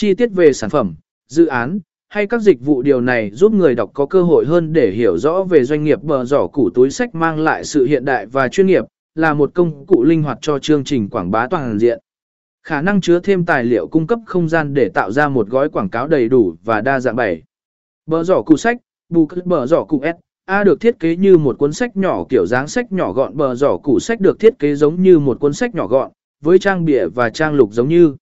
Chi tiết về sản phẩm, dự án, hay các dịch vụ điều này giúp người đọc có cơ hội hơn để hiểu rõ về doanh nghiệp bờ giỏ củ túi sách mang lại sự hiện đại và chuyên nghiệp, là một công cụ linh hoạt cho chương trình quảng bá toàn diện. Khả năng chứa thêm tài liệu cung cấp không gian để tạo ra một gói quảng cáo đầy đủ và đa dạng bảy. Bờ giỏ củ sách, bù bờ giỏ củ S, A được thiết kế như một cuốn sách nhỏ kiểu dáng sách nhỏ gọn bờ giỏ củ sách được thiết kế giống như một cuốn sách nhỏ gọn, với trang bìa và trang lục giống như